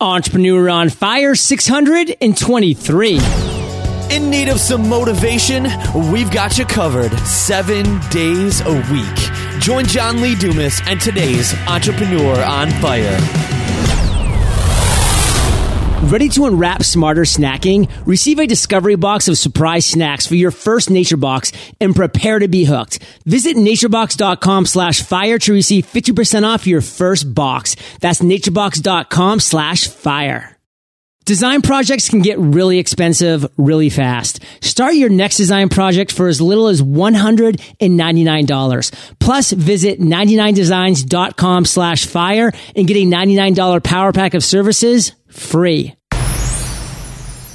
Entrepreneur on Fire 623. In need of some motivation? We've got you covered seven days a week. Join John Lee Dumas and today's Entrepreneur on Fire. Ready to unwrap smarter snacking? Receive a discovery box of surprise snacks for your first Nature Box and prepare to be hooked. Visit naturebox.com slash fire to receive 50% off your first box. That's naturebox.com slash fire. Design projects can get really expensive really fast. Start your next design project for as little as $199. Plus, visit 99designs.com slash fire and get a $99 power pack of services free.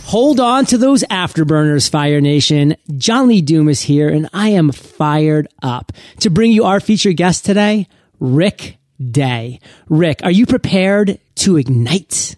Hold on to those afterburners, Fire Nation. John Lee Dumas is here, and I am fired up to bring you our featured guest today, Rick Day. Rick, are you prepared to ignite?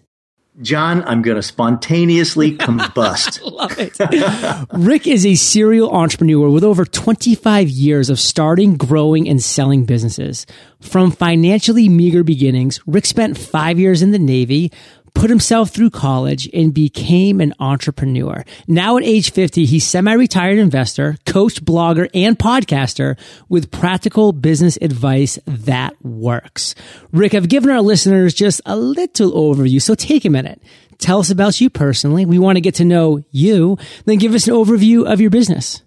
John, I'm going to spontaneously combust. Love it. Rick is a serial entrepreneur with over 25 years of starting, growing, and selling businesses. From financially meager beginnings, Rick spent five years in the Navy, put himself through college and became an entrepreneur. Now at age 50, he's semi-retired investor, coach, blogger, and podcaster with practical business advice that works. Rick, I've given our listeners just a little overview, so take a minute. Tell us about you personally. We want to get to know you. Then give us an overview of your business.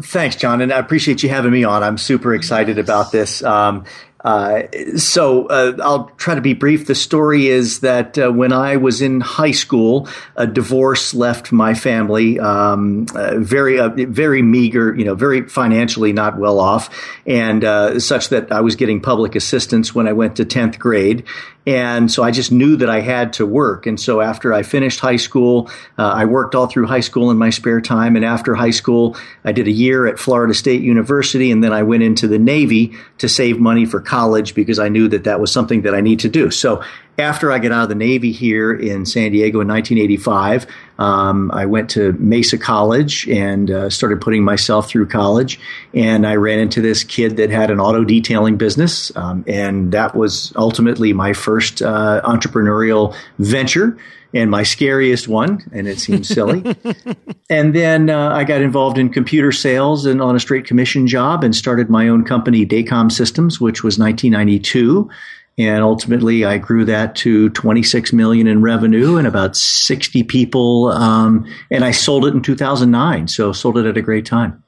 Thanks, John, and I appreciate you having me on. I'm super excited about this. Um, uh, so uh, I'll try to be brief. The story is that uh, when I was in high school, a divorce left my family um, uh, very, uh, very meager. You know, very financially not well off, and such that I was getting public assistance when I went to tenth grade. And so I just knew that I had to work. And so after I finished high school, I worked all through high school in my spare time. And after high school, I did a year at Florida State University, and then I went into the Navy to save money for college because I knew that that was something that I need to do. So after I got out of the Navy here in San Diego in 1985, um, I went to Mesa College and uh, started putting myself through college. And I ran into this kid that had an auto detailing business. Um, and that was ultimately my first uh, entrepreneurial venture and my scariest one, and it seems silly. and then uh, I got involved in computer sales and on a straight commission job and started my own company, Daycom Systems, which was 1992. And ultimately, I grew that to 26 million in revenue and about 60 people. Um, and I sold it in 2009. So sold it at a great time.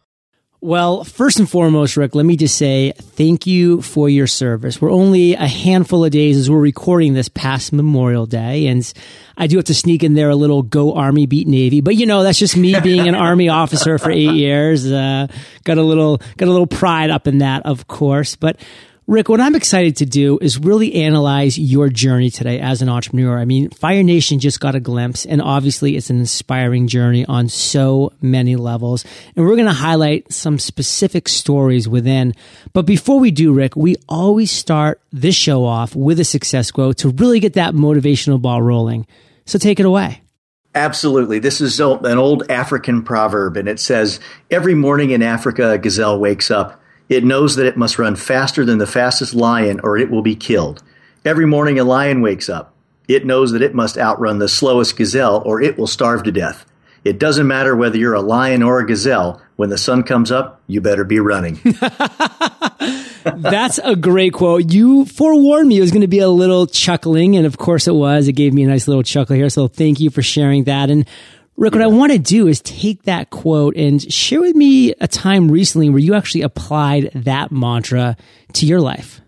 Well, first and foremost, Rick, let me just say thank you for your service. We're only a handful of days as we're recording this past Memorial Day, and I do have to sneak in there a little "Go Army, beat Navy," but you know that's just me being an Army officer for eight years. Uh, got a little got a little pride up in that, of course, but. Rick, what I'm excited to do is really analyze your journey today as an entrepreneur. I mean, Fire Nation just got a glimpse, and obviously it's an inspiring journey on so many levels. And we're going to highlight some specific stories within. But before we do, Rick, we always start this show off with a success quote to really get that motivational ball rolling. So take it away. Absolutely. This is an old African proverb, and it says, Every morning in Africa, a gazelle wakes up it knows that it must run faster than the fastest lion or it will be killed. Every morning a lion wakes up. It knows that it must outrun the slowest gazelle or it will starve to death. It doesn't matter whether you're a lion or a gazelle. When the sun comes up, you better be running. That's a great quote. You forewarned me it was going to be a little chuckling, and of course it was. It gave me a nice little chuckle here. So thank you for sharing that. And Rick, what I want to do is take that quote and share with me a time recently where you actually applied that mantra to your life.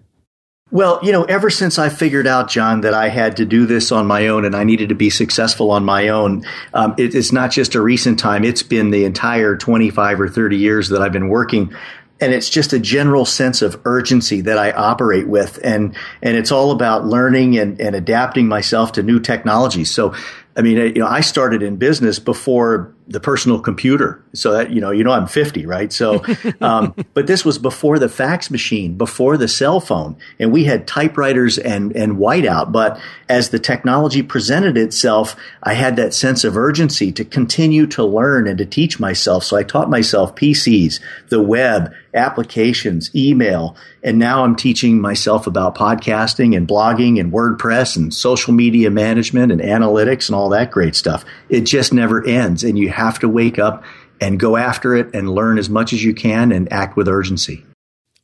Well, you know, ever since I figured out, John, that I had to do this on my own and I needed to be successful on my own, um, it, it's not just a recent time. It's been the entire 25 or 30 years that I've been working and it's just a general sense of urgency that I operate with. And, and it's all about learning and, and adapting myself to new technologies. So I mean, you know, I started in business before the personal computer. So that, you know, you know, I'm 50, right? So, um, but this was before the fax machine, before the cell phone, and we had typewriters and, and whiteout. But as the technology presented itself, I had that sense of urgency to continue to learn and to teach myself. So I taught myself PCs, the web, applications, email, and now I'm teaching myself about podcasting and blogging and WordPress and social media management and analytics and all that great stuff. It just never ends. And you have to wake up and go after it and learn as much as you can and act with urgency.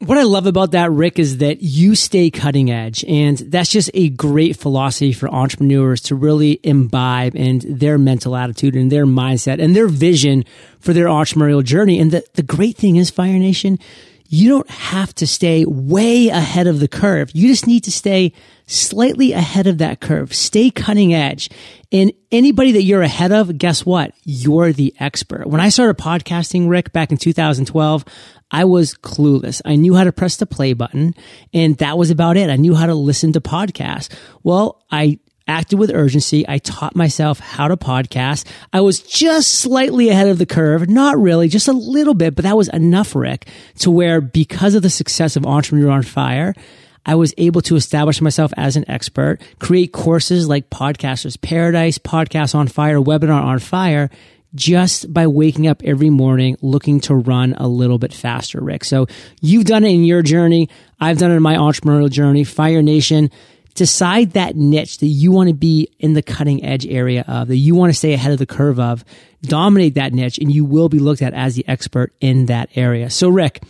What I love about that, Rick, is that you stay cutting edge. And that's just a great philosophy for entrepreneurs to really imbibe in their mental attitude and their mindset and their vision for their entrepreneurial journey. And the, the great thing is, Fire Nation, you don't have to stay way ahead of the curve. You just need to stay slightly ahead of that curve. Stay cutting edge. And anybody that you're ahead of, guess what? You're the expert. When I started podcasting, Rick, back in 2012, I was clueless. I knew how to press the play button and that was about it. I knew how to listen to podcasts. Well, I acted with urgency. I taught myself how to podcast. I was just slightly ahead of the curve. Not really, just a little bit, but that was enough, Rick, to where because of the success of Entrepreneur on Fire, I was able to establish myself as an expert, create courses like Podcasters Paradise, Podcast on Fire, Webinar on Fire, just by waking up every morning looking to run a little bit faster, Rick. So you've done it in your journey. I've done it in my entrepreneurial journey. Fire Nation, decide that niche that you want to be in the cutting edge area of, that you want to stay ahead of the curve of, dominate that niche, and you will be looked at as the expert in that area. So, Rick,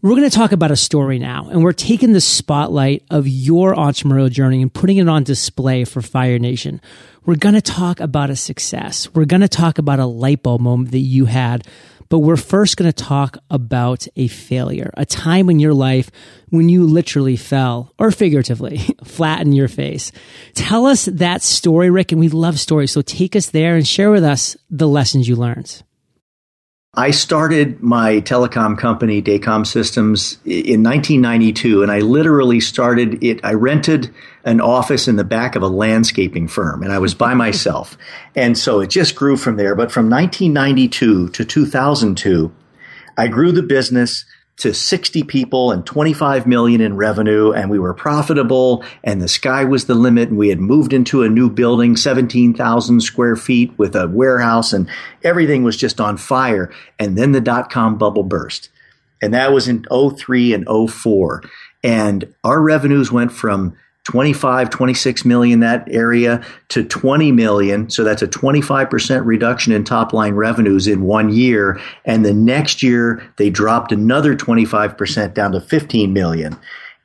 we're going to talk about a story now, and we're taking the spotlight of your entrepreneurial journey and putting it on display for Fire Nation. We're going to talk about a success. We're going to talk about a light bulb moment that you had but we're first going to talk about a failure, a time in your life when you literally fell, or figuratively, flat in your face. Tell us that story, Rick, and we love stories. So take us there and share with us the lessons you learned. I started my telecom company, Daycom Systems, in 1992, and I literally started it. I rented an office in the back of a landscaping firm, and I was by myself. And so it just grew from there. But from 1992 to 2002, I grew the business to 60 people and 25 million in revenue and we were profitable and the sky was the limit and we had moved into a new building 17,000 square feet with a warehouse and everything was just on fire and then the dot com bubble burst and that was in 03 and 04 and our revenues went from 25, 26 million that area to 20 million. So that's a 25% reduction in top line revenues in one year. And the next year they dropped another 25% down to 15 million.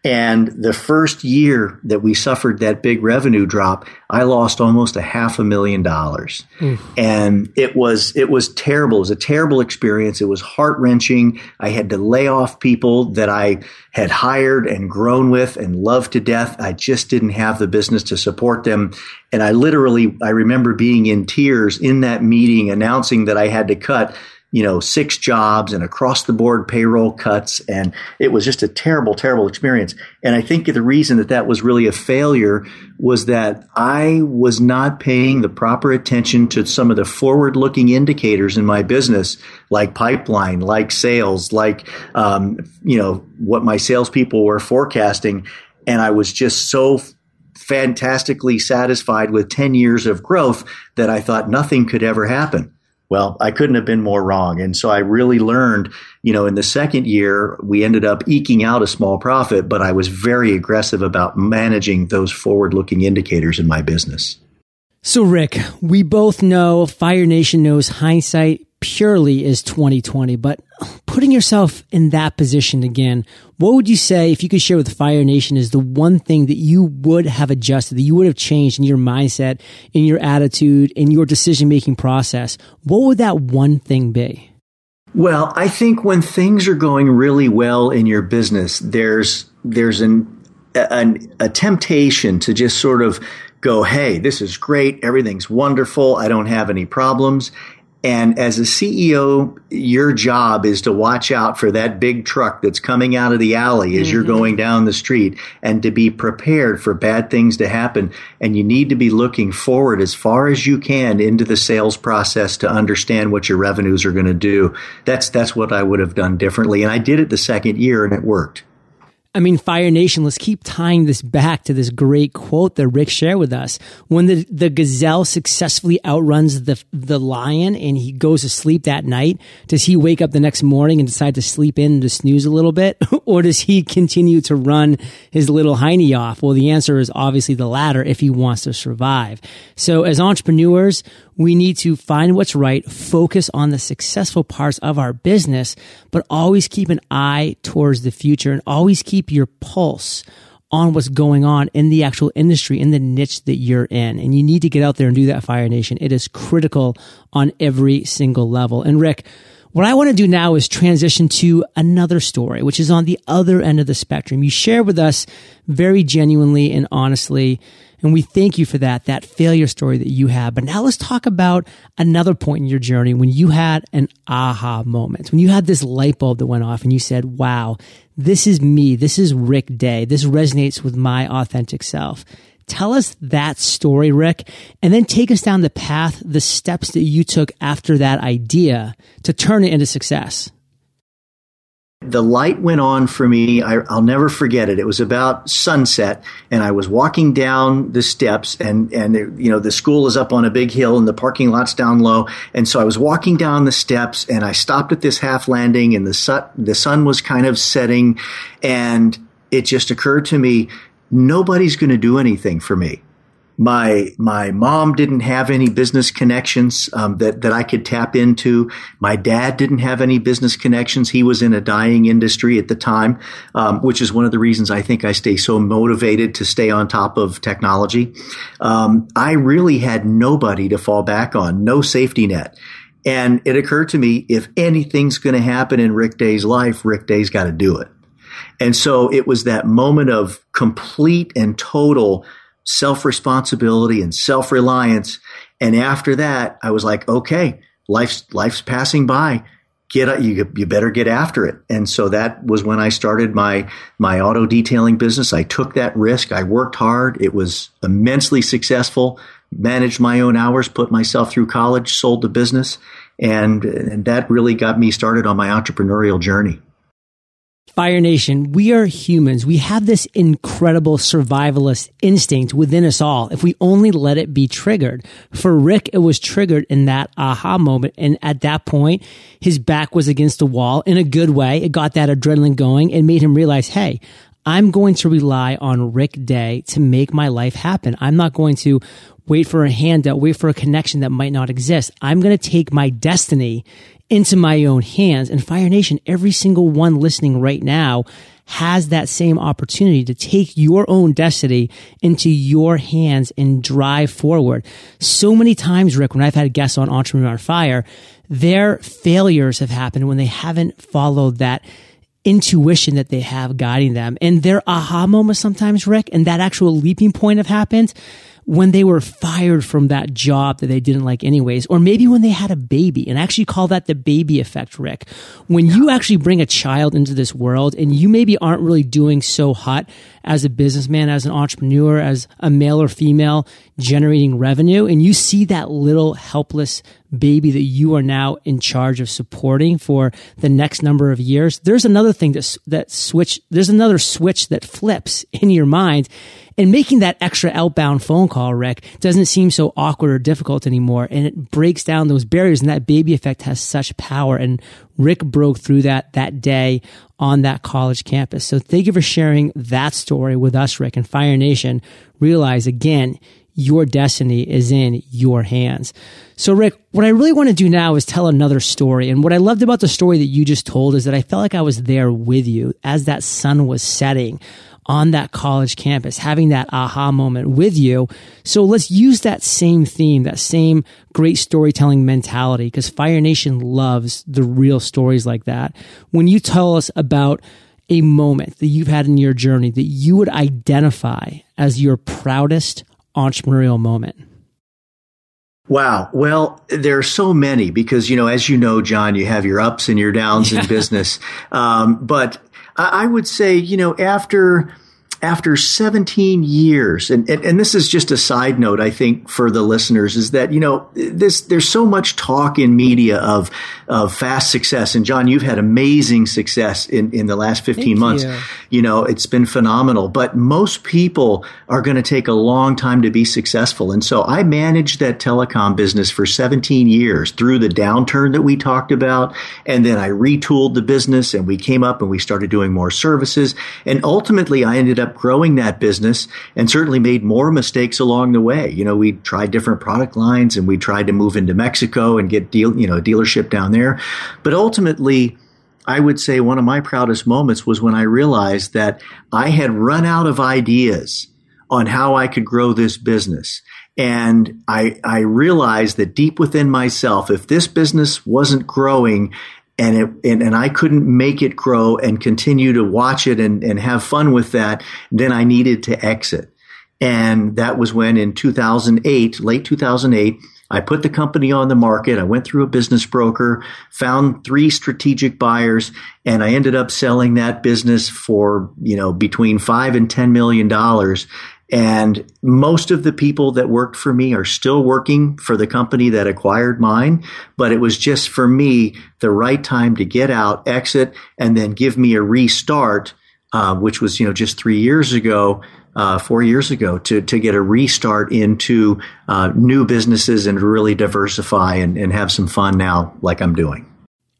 And the first year that we suffered that big revenue drop, I lost almost a half a million dollars. Mm. And it was, it was terrible. It was a terrible experience. It was heart wrenching. I had to lay off people that I had hired and grown with and loved to death. I just didn't have the business to support them. And I literally, I remember being in tears in that meeting announcing that I had to cut you know, six jobs and across the board payroll cuts. And it was just a terrible, terrible experience. And I think the reason that that was really a failure was that I was not paying the proper attention to some of the forward looking indicators in my business, like pipeline, like sales, like, um, you know, what my salespeople were forecasting. And I was just so fantastically satisfied with 10 years of growth that I thought nothing could ever happen. Well, I couldn't have been more wrong. And so I really learned, you know, in the second year, we ended up eking out a small profit, but I was very aggressive about managing those forward looking indicators in my business. So, Rick, we both know Fire Nation knows hindsight purely is 2020, but putting yourself in that position again, what would you say if you could share with Fire Nation is the one thing that you would have adjusted, that you would have changed in your mindset, in your attitude, in your decision making process? What would that one thing be? Well, I think when things are going really well in your business, there's there's an, an a temptation to just sort of go, "Hey, this is great. Everything's wonderful. I don't have any problems." And as a CEO, your job is to watch out for that big truck that's coming out of the alley as mm-hmm. you're going down the street and to be prepared for bad things to happen. And you need to be looking forward as far as you can into the sales process to understand what your revenues are going to do. That's, that's what I would have done differently. And I did it the second year and it worked. I mean, Fire Nation, let's keep tying this back to this great quote that Rick shared with us. When the, the gazelle successfully outruns the, the lion and he goes to sleep that night, does he wake up the next morning and decide to sleep in to snooze a little bit? or does he continue to run his little hiney off? Well, the answer is obviously the latter if he wants to survive. So as entrepreneurs, we need to find what's right, focus on the successful parts of our business, but always keep an eye towards the future and always keep your pulse on what's going on in the actual industry, in the niche that you're in. And you need to get out there and do that, Fire Nation. It is critical on every single level. And Rick, what I want to do now is transition to another story, which is on the other end of the spectrum. You share with us very genuinely and honestly and we thank you for that, that failure story that you had. But now let's talk about another point in your journey when you had an aha moment, when you had this light bulb that went off and you said, wow, this is me. This is Rick Day. This resonates with my authentic self. Tell us that story, Rick, and then take us down the path, the steps that you took after that idea to turn it into success the light went on for me. I, will never forget it. It was about sunset, and I was walking down the steps, and and you know the school is up on a big hill, and the parking lot's down low. And so I was walking down the steps, and I stopped at this half landing, and the sun the sun was kind of setting, and it just occurred to me, nobody's going to do anything for me my my mom didn't have any business connections um, that that I could tap into. My dad didn't have any business connections. He was in a dying industry at the time, um, which is one of the reasons I think I stay so motivated to stay on top of technology. Um, I really had nobody to fall back on, no safety net. And it occurred to me, if anything's going to happen in Rick Day's life, Rick Day's got to do it. And so it was that moment of complete and total self responsibility and self reliance. And after that, I was like, okay, life's life's passing by. Get you you better get after it. And so that was when I started my my auto detailing business. I took that risk. I worked hard. It was immensely successful. Managed my own hours, put myself through college, sold the business, and, and that really got me started on my entrepreneurial journey. Fire Nation, we are humans. We have this incredible survivalist instinct within us all if we only let it be triggered. For Rick, it was triggered in that aha moment. And at that point, his back was against the wall in a good way. It got that adrenaline going and made him realize, hey, I'm going to rely on Rick Day to make my life happen. I'm not going to wait for a handout, wait for a connection that might not exist. I'm going to take my destiny into my own hands. And Fire Nation, every single one listening right now has that same opportunity to take your own destiny into your hands and drive forward. So many times, Rick, when I've had guests on Entrepreneur on Fire, their failures have happened when they haven't followed that intuition that they have guiding them. And their aha moment sometimes, Rick, and that actual leaping point have happened when they were fired from that job that they didn't like anyways, or maybe when they had a baby. And I actually call that the baby effect, Rick. When you actually bring a child into this world and you maybe aren't really doing so hot as a businessman, as an entrepreneur, as a male or female generating revenue, and you see that little helpless baby that you are now in charge of supporting for the next number of years, there's another thing that, that switch, there's another switch that flips in your mind and making that extra outbound phone call, Rick, doesn't seem so awkward or difficult anymore. And it breaks down those barriers and that baby effect has such power. And Rick broke through that that day on that college campus. So thank you for sharing that story with us, Rick and Fire Nation. Realize again, your destiny is in your hands. So, Rick, what I really want to do now is tell another story. And what I loved about the story that you just told is that I felt like I was there with you as that sun was setting on that college campus, having that aha moment with you. So let's use that same theme, that same great storytelling mentality, because Fire Nation loves the real stories like that. When you tell us about a moment that you've had in your journey that you would identify as your proudest entrepreneurial moment? Wow. Well, there are so many because, you know, as you know, John, you have your ups and your downs yeah. in business. Um, but I would say, you know, after after 17 years, and, and, and, this is just a side note, I think, for the listeners, is that, you know, this, there's so much talk in media of, of fast success. And John, you've had amazing success in, in the last 15 Thank months. You. you know, it's been phenomenal, but most people are going to take a long time to be successful. And so I managed that telecom business for 17 years through the downturn that we talked about. And then I retooled the business and we came up and we started doing more services. And ultimately I ended up growing that business and certainly made more mistakes along the way. You know, we tried different product lines and we tried to move into Mexico and get deal, you know, a dealership down there. But ultimately, I would say one of my proudest moments was when I realized that I had run out of ideas on how I could grow this business. And I, I realized that deep within myself, if this business wasn't growing and it and, and I couldn't make it grow and continue to watch it and, and have fun with that, then I needed to exit. And that was when in 2008, late 2008, I put the company on the market. I went through a business broker, found three strategic buyers, and I ended up selling that business for, you know, between five and ten million dollars. And most of the people that worked for me are still working for the company that acquired mine. But it was just for me the right time to get out, exit, and then give me a restart, uh, which was, you know, just three years ago. Uh, four years ago to to get a restart into uh, new businesses and really diversify and, and have some fun now, like I'm doing.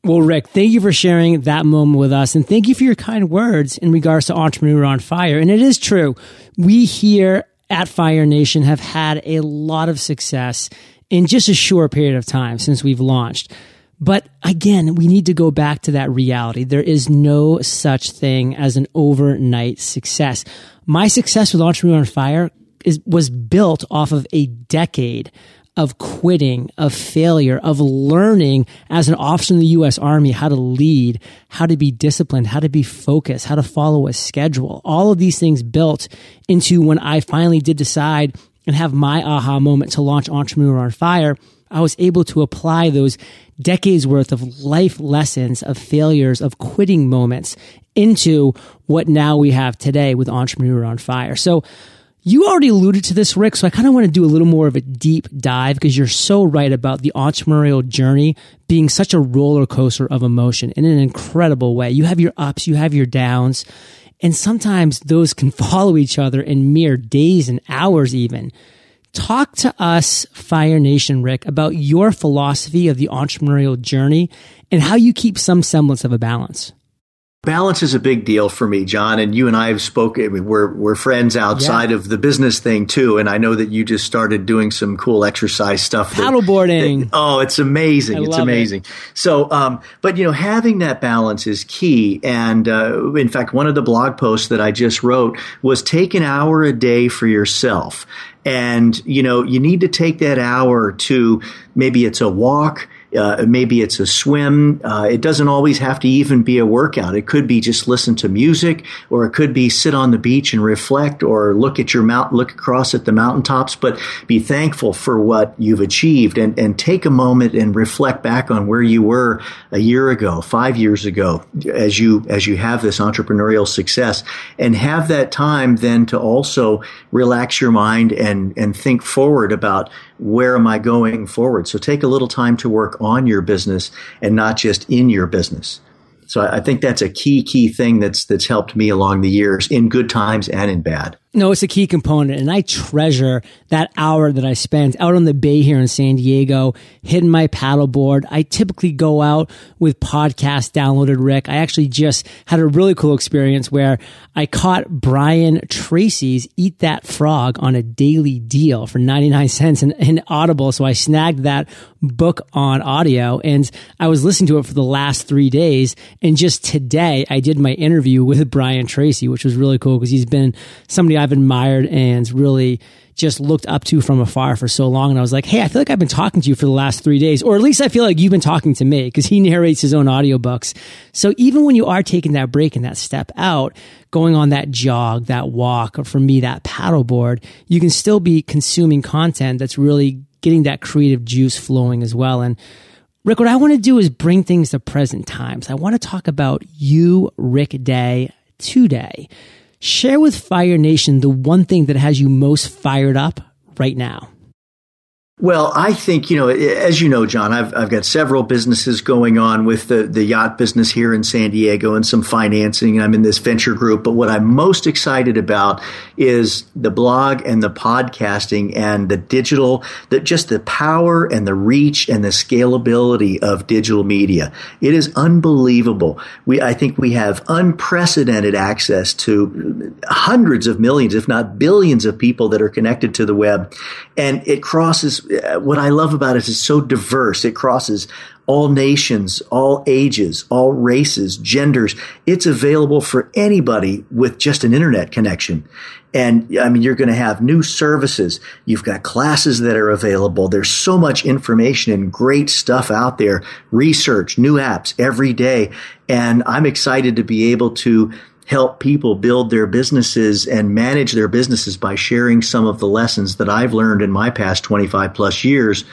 Well, Rick, thank you for sharing that moment with us. And thank you for your kind words in regards to Entrepreneur on Fire. And it is true. We here at Fire Nation have had a lot of success in just a short period of time since we've launched. But again, we need to go back to that reality. There is no such thing as an overnight success. My success with Entrepreneur on Fire is, was built off of a decade of quitting, of failure, of learning as an officer in the U.S. Army how to lead, how to be disciplined, how to be focused, how to follow a schedule. All of these things built into when I finally did decide and have my aha moment to launch Entrepreneur on Fire. I was able to apply those decades worth of life lessons of failures, of quitting moments into what now we have today with Entrepreneur on Fire. So you already alluded to this, Rick, so I kind of want to do a little more of a deep dive because you're so right about the entrepreneurial journey being such a roller coaster of emotion in an incredible way. You have your ups, you have your downs, and sometimes those can follow each other in mere days and hours even. Talk to us, Fire Nation Rick, about your philosophy of the entrepreneurial journey and how you keep some semblance of a balance. Balance is a big deal for me, John, and you and I have spoken. I mean, we're we're friends outside yeah. of the business thing too, and I know that you just started doing some cool exercise stuff. Paddleboarding. oh, it's amazing! I it's amazing. It. So, um, but you know, having that balance is key. And uh, in fact, one of the blog posts that I just wrote was take an hour a day for yourself. And, you know, you need to take that hour to maybe it's a walk, uh, maybe it's a swim. Uh, it doesn't always have to even be a workout. It could be just listen to music, or it could be sit on the beach and reflect, or look at your mount, look across at the mountaintops. But be thankful for what you've achieved, and and take a moment and reflect back on where you were a year ago, five years ago, as you as you have this entrepreneurial success, and have that time then to also relax your mind and and think forward about where am I going forward? So take a little time to work on your business and not just in your business. So I think that's a key, key thing that's that's helped me along the years in good times and in bad. No, it's a key component. And I treasure that hour that I spent out on the bay here in San Diego, hitting my paddleboard. I typically go out with podcasts downloaded, Rick. I actually just had a really cool experience where I caught Brian Tracy's Eat That Frog on a daily deal for 99 cents in, in Audible. So I snagged that book on audio and I was listening to it for the last three days. And just today I did my interview with Brian Tracy, which was really cool because he's been somebody I've admired and really just looked up to from afar for so long. And I was like, Hey, I feel like I've been talking to you for the last three days, or at least I feel like you've been talking to me because he narrates his own audiobooks. So even when you are taking that break and that step out, going on that jog, that walk, or for me, that paddleboard, you can still be consuming content that's really getting that creative juice flowing as well. And Rick, what I want to do is bring things to present times. I want to talk about you, Rick Day, today. Share with Fire Nation the one thing that has you most fired up right now. Well, I think, you know, eh, as you know, John, I've, I've got several businesses going on with the, the yacht business here in San Diego and some financing. I'm in this venture group. But what I'm most excited about is the blog and the podcasting and the digital, that just the power and the reach and the scalability of digital media. It is unbelievable. We, I think we have unprecedented access to hundreds of millions, if not billions of people that are connected to the web. And it crosses Uh, what I love about it is it's so diverse. It crosses all nations, all ages, all races, genders. It's available for anybody with just an internet connection. And I mean, you're going to have new services. You've got classes that are available. There's so much information and great stuff out there. Research, new apps every day. And I'm excited to be able to help people build their businesses and manage their businesses by sharing some of the lessons that I've learned in my past 25 plus years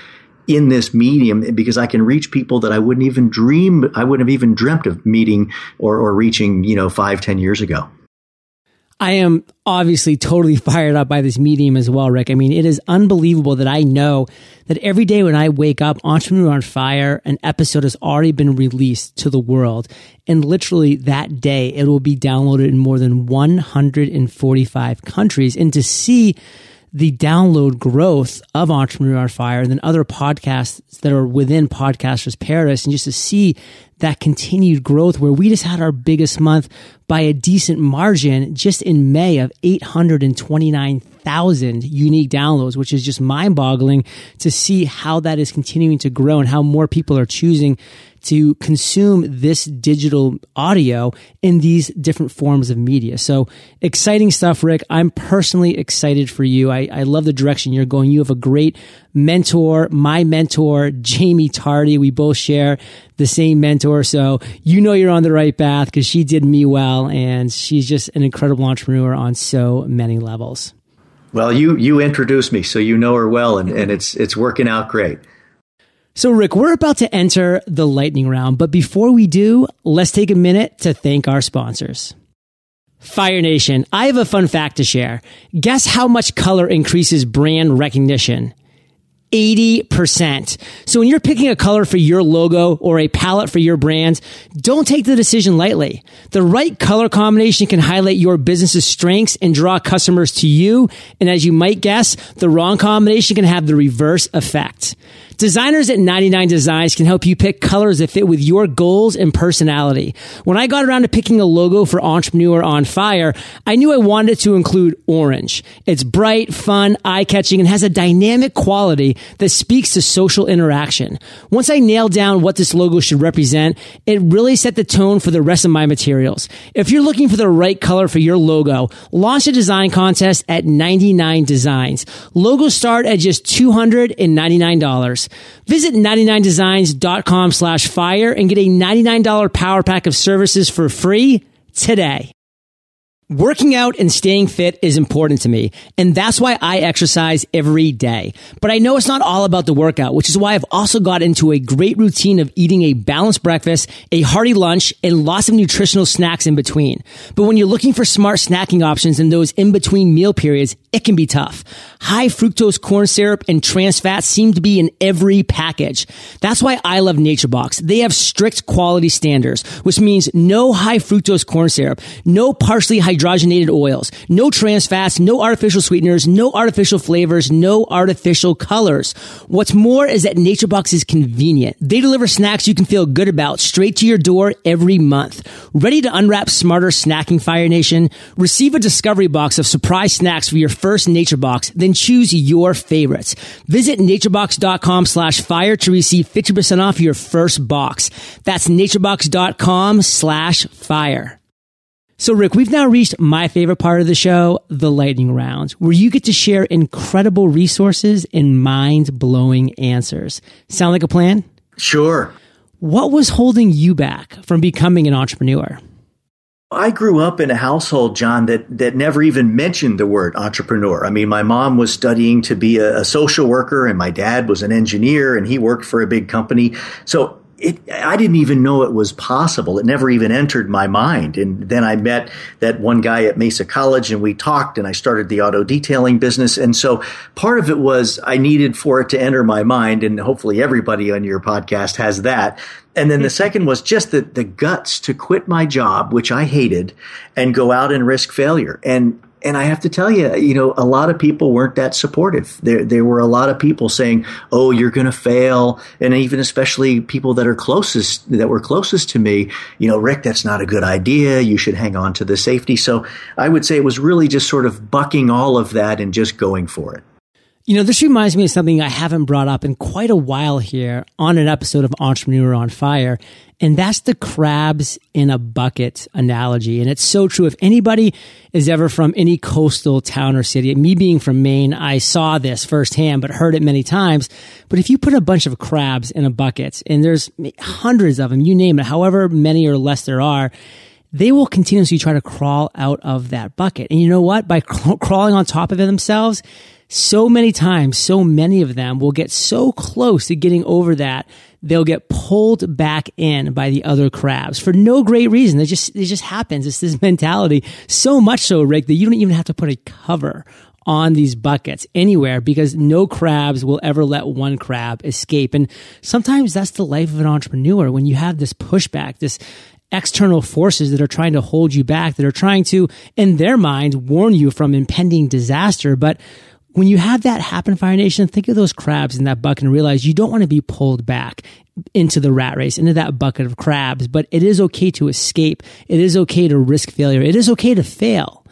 in this medium because I can reach people that I wouldn't even dream, I wouldn't have even dreamt of meeting or, or reaching, you know, five, ten years ago. I am obviously totally fired up by this medium as well, Rick. I mean, it is unbelievable that I know that every day when I wake up, Entrepreneur on Fire, an episode has already been released to the world. And literally that day, it will be downloaded in more than 145 countries. And to see the download growth of Entrepreneur on Fire and then other podcasts that are within Podcasters Paradise and just to see that continued growth where we just had our biggest month by a decent margin just in May of 829,000 unique downloads, which is just mind boggling to see how that is continuing to grow and how more people are choosing to consume this digital audio in these different forms of media. So exciting stuff, Rick. I'm personally excited for you. I, I love the direction you're going. You have a great mentor, my mentor, Jaime Tardy. We both share the same mentor. So you know you're on the right path because she did me well and she's just an incredible entrepreneur on so many levels. Well, you you introduced me, so you know her well, and, and it's it's working out great. So, Rick, we're about to enter the lightning round, but before we do, let's take a minute to thank our sponsors. Fire Nation, I have a fun fact to share. Guess how much color increases brand recognition? 80%. So when you're picking a color for your logo or a palette for your brand, don't take the decision lightly. The right color combination can highlight your business's strengths and draw customers to you. And as you might guess, the wrong combination can have the reverse effect. Designers at 99 Designs can help you pick colors that fit with your goals and personality. When I got around to picking a logo for Entrepreneur on Fire, I knew I wanted to include orange. It's bright, fun, eye-catching, and has a dynamic quality that speaks to social interaction. Once I nailed down what this logo should represent, it really set the tone for the rest of my materials. If you're looking for the right color for your logo, launch a design contest at 99 Designs. Logos start at just $299. Visit 99designs.com slash fire and get a $99 power pack of services for free today. Working out and staying fit is important to me, and that's why I exercise every day. But I know it's not all about the workout, which is why I've also got into a great routine of eating a balanced breakfast, a hearty lunch, and lots of nutritional snacks in between. But when you're looking for smart snacking options in those in between meal periods, it can be tough. High fructose corn syrup and trans fats seem to be in every package. That's why I love NatureBox. They have strict quality standards, which means no high fructose corn syrup, no partially hydrated hydrogenated oils, no trans fats, no artificial sweeteners, no artificial flavors, no artificial colors. What's more is that NatureBox is convenient. They deliver snacks you can feel good about straight to your door every month. Ready to unwrap smarter snacking Fire Nation? Receive a discovery box of surprise snacks for your first NatureBox, then choose your favorites. Visit naturebox.com slash fire to receive 50% off your first box. That's naturebox.com slash fire. So, Rick, we've now reached my favorite part of the show, the lightning round, where you get to share incredible resources and mind blowing answers. Sound like a plan? Sure. What was holding you back from becoming an entrepreneur? I grew up in a household, John, that, that never even mentioned the word entrepreneur. I mean, my mom was studying to be a, a, social worker and my dad was an engineer and he worked for a big company. So it, I didn't even know it was possible. It never even entered my mind. And then I met that one guy at Mesa College and we talked and I started the auto detailing business. And so part of it was I needed for it to enter my mind. And hopefully everybody on your podcast has that. And then the mm-hmm. second was just the, the guts to quit my job, which I hated and go out and risk failure. And and I have to tell you, you know, a lot of people weren't that supportive. There, there were a lot of people saying, "Oh, you're going to fail," and even especially people that are closest, that were closest to me. You know, Rick, that's not a good idea. You should hang on to the safety. So I would say it was really just sort of bucking all of that and just going for it. You know, this reminds me of something I haven't brought up in quite a while here on an episode of Entrepreneur on Fire. And that's the crabs in a bucket analogy. And it's so true. If anybody is ever from any coastal town or city, me being from Maine, I saw this firsthand, but heard it many times. But if you put a bunch of crabs in a bucket and there's hundreds of them, you name it, however many or less there are, they will continuously try to crawl out of that bucket. And you know what? By crawling on top of it themselves, so many times, so many of them will get so close to getting over that, they'll get pulled back in by the other crabs for no great reason. It just, it just happens. It's this mentality. So much so, Rick, that you don't even have to put a cover on these buckets anywhere because no crabs will ever let one crab escape. And sometimes that's the life of an entrepreneur when you have this pushback, this external forces that are trying to hold you back, that are trying to, in their mind, warn you from impending disaster. But when you have that happen, Fire Nation, think of those crabs in that bucket and realize you don't want to be pulled back into the rat race, into that bucket of crabs, but it is okay to escape. It is okay to risk failure. It is okay to fail.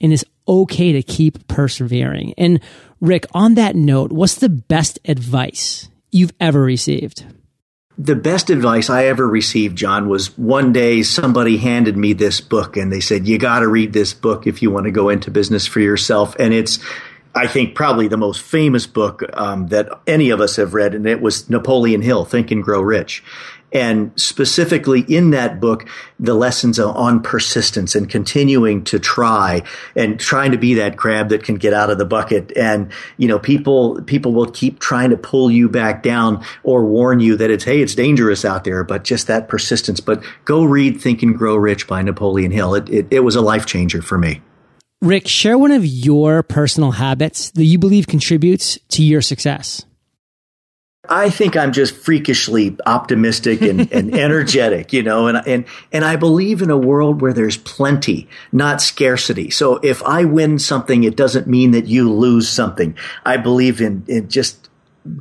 And it's okay to keep persevering. And Rick, on that note, what's the best advice you've ever received? The best advice I ever received, John, was one day somebody handed me this book and they said, You got to read this book if you want to go into business for yourself. And it's, I think probably the most famous book um, that any of us have read, and it was Napoleon Hill, Think and Grow Rich. And specifically in that book, the lessons on persistence and continuing to try and trying to be that crab that can get out of the bucket. And, you know, people, people will keep trying to pull you back down or warn you that it's, hey, it's dangerous out there, but just that persistence. But go read Think and Grow Rich by Napoleon Hill. It, it, it was a life changer for me. Rick, share one of your personal habits that you believe contributes to your success. I think I'm just freakishly optimistic and, and energetic, you know, and, and, and I believe in a world where there's plenty, not scarcity. So if I win something, it doesn't mean that you lose something. I believe in, in just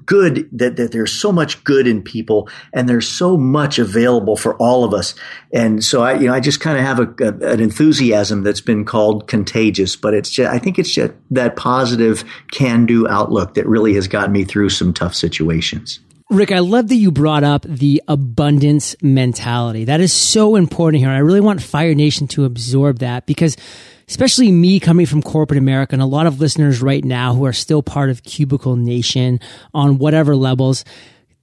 good that, that there's so much good in people and there's so much available for all of us. And so I, you know, I just kind of have a, a, an enthusiasm that's been called contagious, but it's just, I think it's just that positive can do outlook that really has gotten me through some tough situations. Rick, I love that you brought up the abundance mentality. That is so important here. I really want Fire Nation to absorb that because especially me coming from corporate America and a lot of listeners right now who are still part of Cubicle Nation on whatever levels,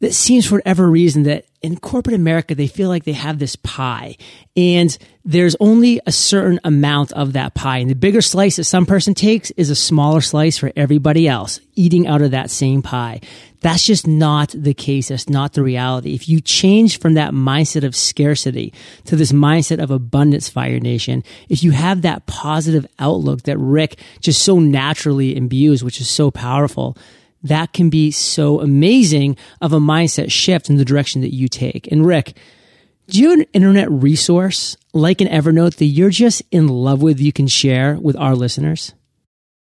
it seems for whatever reason that in corporate America, they feel like they have this pie and there's only a certain amount of that pie. And the bigger slice that some person takes is a smaller slice for everybody else eating out of that same pie. That's just not the case. That's not the reality. If you change from that mindset of scarcity to this mindset of abundance, Fire Nation, if you have that positive outlook that Rick just so naturally imbues, which is so powerful, that can be so amazing of a mindset shift in the direction that you take. And Rick, do you have an internet resource like an Evernote that you're just in love with you can share with our listeners?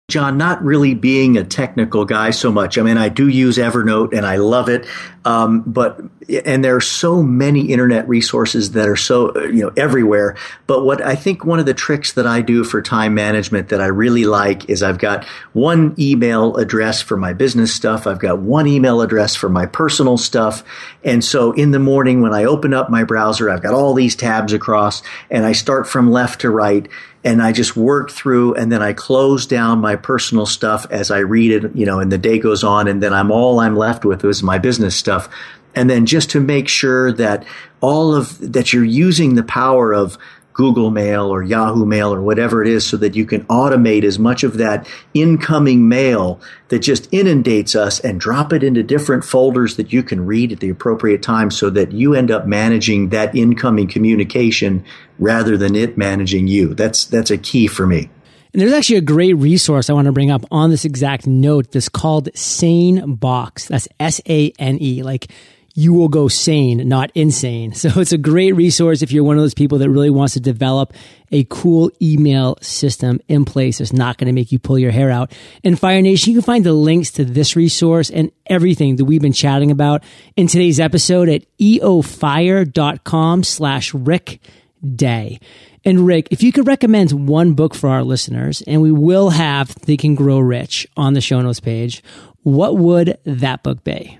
John, not really being a technical guy so much. I mean, I do use Evernote and I love it. Um, but, and there are so many internet resources that are so, you know, everywhere. But what I think one of the tricks that I do for time management that I really like is I've got one email address for my business stuff. I've got one email address for my personal stuff. And so in the morning when I open up my browser, I've got all these tabs across and I start from left to right and I just work through and then I close down my personal stuff as I read it, you know, and the day goes on and then I'm all I'm left with is my business stuff. And then just to make sure that all of that you're using the power of Google Mail or Yahoo Mail or whatever it is so that you can automate as much of that incoming mail that just inundates us and drop it into different folders that you can read at the appropriate time so that you end up managing that incoming communication rather than it managing you. That's, that's a key for me. And there's actually a great resource I want to bring up on this exact note that's called Sane Box. That's S A N E. Like you will go sane, not insane. So it's a great resource if you're one of those people that really wants to develop a cool email system in place that's not going to make you pull your hair out. In Fire Nation, you can find the links to this resource and everything that we've been chatting about in today's episode at eofire.com slash Rick Day. And Rick, if you could recommend one book for our listeners, and we will have Think and Grow Rich on the show notes page, what would that book be?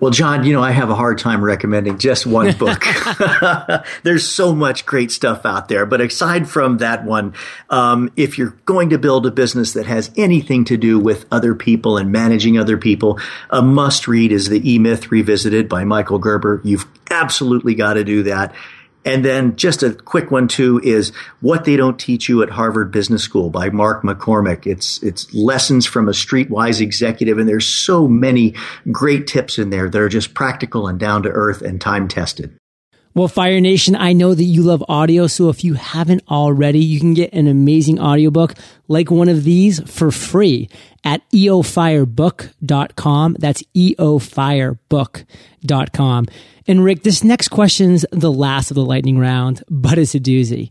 Well, John, you know, I have a hard time recommending just one book. There's so much great stuff out there. But aside from that one, um, if you're going to build a business that has anything to do with other people and managing other people, a must read is The E Myth Revisited by Michael Gerber. You've absolutely got to do that. And then just a quick one too is what they don't teach you at Harvard Business School by Mark McCormack. It's, it's lessons from a streetwise executive. And there's so many great tips in there that are just practical and down to earth and time tested. Well, Fire Nation, I know that you love audio. So if you haven't already, you can get an amazing audiobook like one of these for free at eofirebook.com. That's eofirebook.com. And Rick, this next question's the last of the lightning round, but it's a doozy.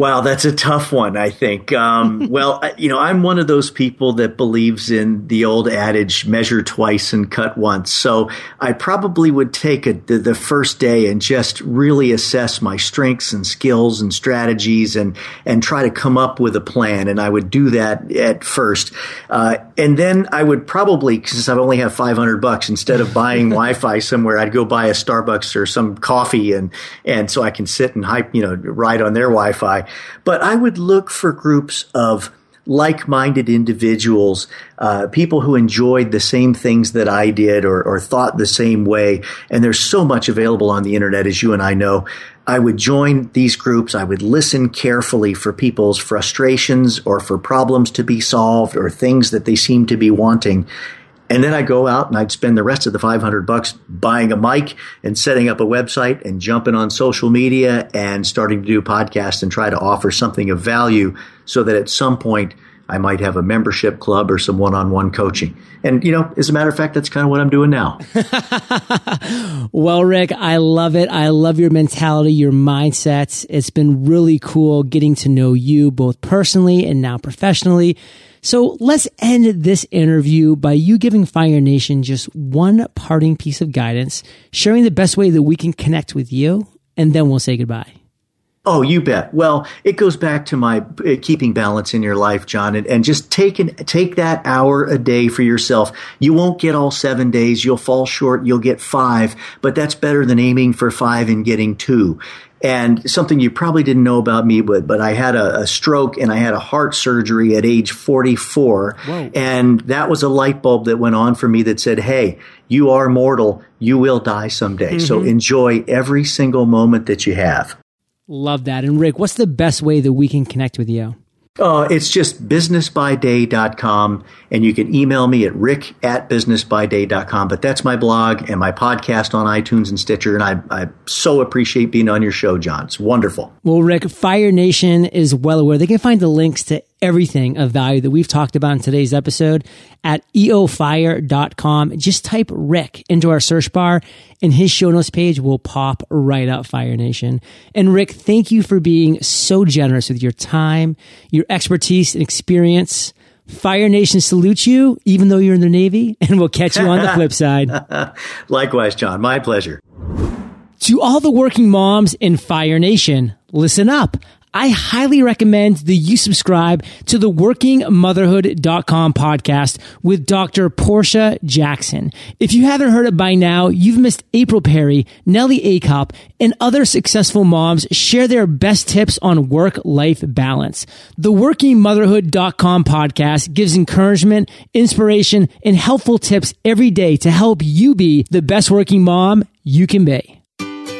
Wow, that's a tough one, I think. Um, well, you know, I'm one of those people that believes in the old adage, measure twice and cut once. So I probably would take a, the, the, first day and just really assess my strengths and skills and strategies and, and try to come up with a plan. And I would do that at first. Uh, and then I would probably, since I only have 500 bucks, instead of buying Wi-Fi somewhere, I'd go buy a Starbucks or some coffee and, and so I can sit and hype, you know, ride on their Wi-Fi. But I would look for groups of like-minded individuals, uh, people who enjoyed the same things that I did or, or thought the same way. And there's so much available on the internet, as you and I know. I would join these groups. I would listen carefully for people's frustrations or for problems to be solved or things that they seem to be wanting. And then I go out and I'd spend the rest of the 500 bucks buying a mic and setting up a website and jumping on social media and starting to do podcasts and try to offer something of value so that at some point I might have a membership club or some one-on-one coaching. And you know, as a matter of fact, that's kind of what I'm doing now. well, Rick, I love it. I love your mentality, your mindsets. It's been really cool getting to know you both personally and now professionally. So let's end this interview by you giving Fire Nation just one parting piece of guidance, sharing the best way that we can connect with you, and then we'll say goodbye. Oh, you bet. Well, it goes back to my uh, keeping balance in your life, John, and, and just take an, take that hour a day for yourself. You won't get all seven days. You'll fall short. You'll get five, but that's better than aiming for five and getting two. And something you probably didn't know about me, but, but I had a, a stroke and I had a heart surgery at age 44. Whoa. And that was a light bulb that went on for me that said, Hey, you are mortal. You will die someday. Mm-hmm. So enjoy every single moment that you have. Love that. And Rick, what's the best way that we can connect with you? Uh, it's just businessbyday.com, and you can email me at rick at businessbyday.com. But that's my blog and my podcast on iTunes and Stitcher, and I, I so appreciate being on your show, John. It's wonderful. Well, Rick, Fire Nation is well aware. They can find the links to everything of value that we've talked about in today's episode at eofire.com. Just type Rick into our search bar and his show notes page will pop right up Fire Nation. And Rick, thank you for being so generous with your time, your expertise and experience. Fire Nation salutes you, even though you're in the Navy, and we'll catch you on the flip side. Likewise, John. My pleasure. To all the working moms in Fire Nation, listen up. I highly recommend that you subscribe to the workingmotherhood.com podcast with Dr. Portia Jackson. If you haven't heard it by now, you've missed April Perry, Nellie Akalp, and other successful moms share their best tips on work-life balance. The workingmotherhood.com podcast gives encouragement, inspiration, and helpful tips every day to help you be the best working mom you can be.